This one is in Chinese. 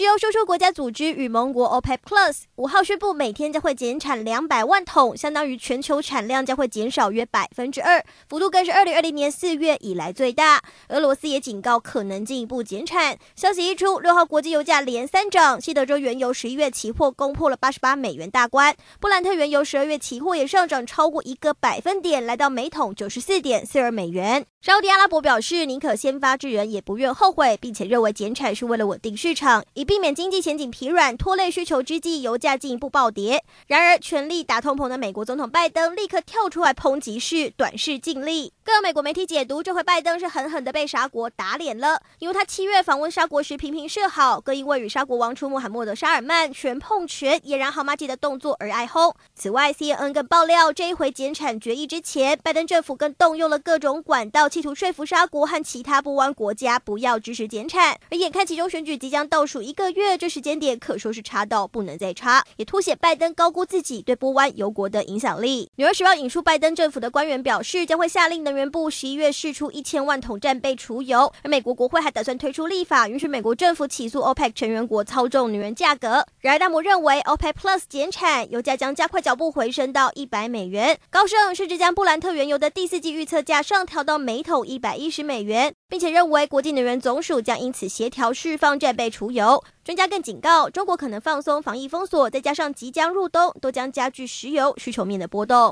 石油输出国家组织与盟国 OPEC Plus 五号宣布，每天将会减产两百万桶，相当于全球产量将会减少约百分之二，幅度更是二零二零年四月以来最大。俄罗斯也警告可能进一步减产。消息一出，六号国际油价连三涨，西德州原油十一月期货攻破了八十八美元大关，布兰特原油十二月期货也上涨超过一个百分点，来到每桶九十四点四二美元。沙乌地阿拉伯表示，宁可先发制人，也不愿后悔，并且认为减产是为了稳定市场，以避免经济前景疲软拖累需求之际，油价进一步暴跌。然而，全力打通膨的美国总统拜登立刻跳出来抨击是短视尽力。更有美国媒体解读，这回拜登是狠狠的被沙国打脸了，因为他七月访问沙国时频频示好，更因为与沙国王储穆罕默德沙尔曼拳碰拳俨然好马吉的动作而挨轰。此外，CNN 更爆料，这一回减产决议之前，拜登政府更动用了各种管道。企图说服沙国和其他波湾国家不要支持减产，而眼看其中选举即将倒数一个月，这时间点可说是差到不能再差，也凸显拜登高估自己对波湾油国的影响力。纽约时报引述拜登政府的官员表示，将会下令能源部十一月试出一千万桶战备储油，而美国国会还打算推出立法，允许美国政府起诉 OPEC 成员国操纵能源价格。然而，大摩认为 OPEC Plus 减产，油价将加快脚步回升到一百美元。高盛甚至将布兰特原油的第四季预测价上调到每每桶一百一十美元，并且认为国际能源总署将因此协调释放战备储油。专家更警告，中国可能放松防疫封锁，再加上即将入冬，都将加剧石油需求面的波动。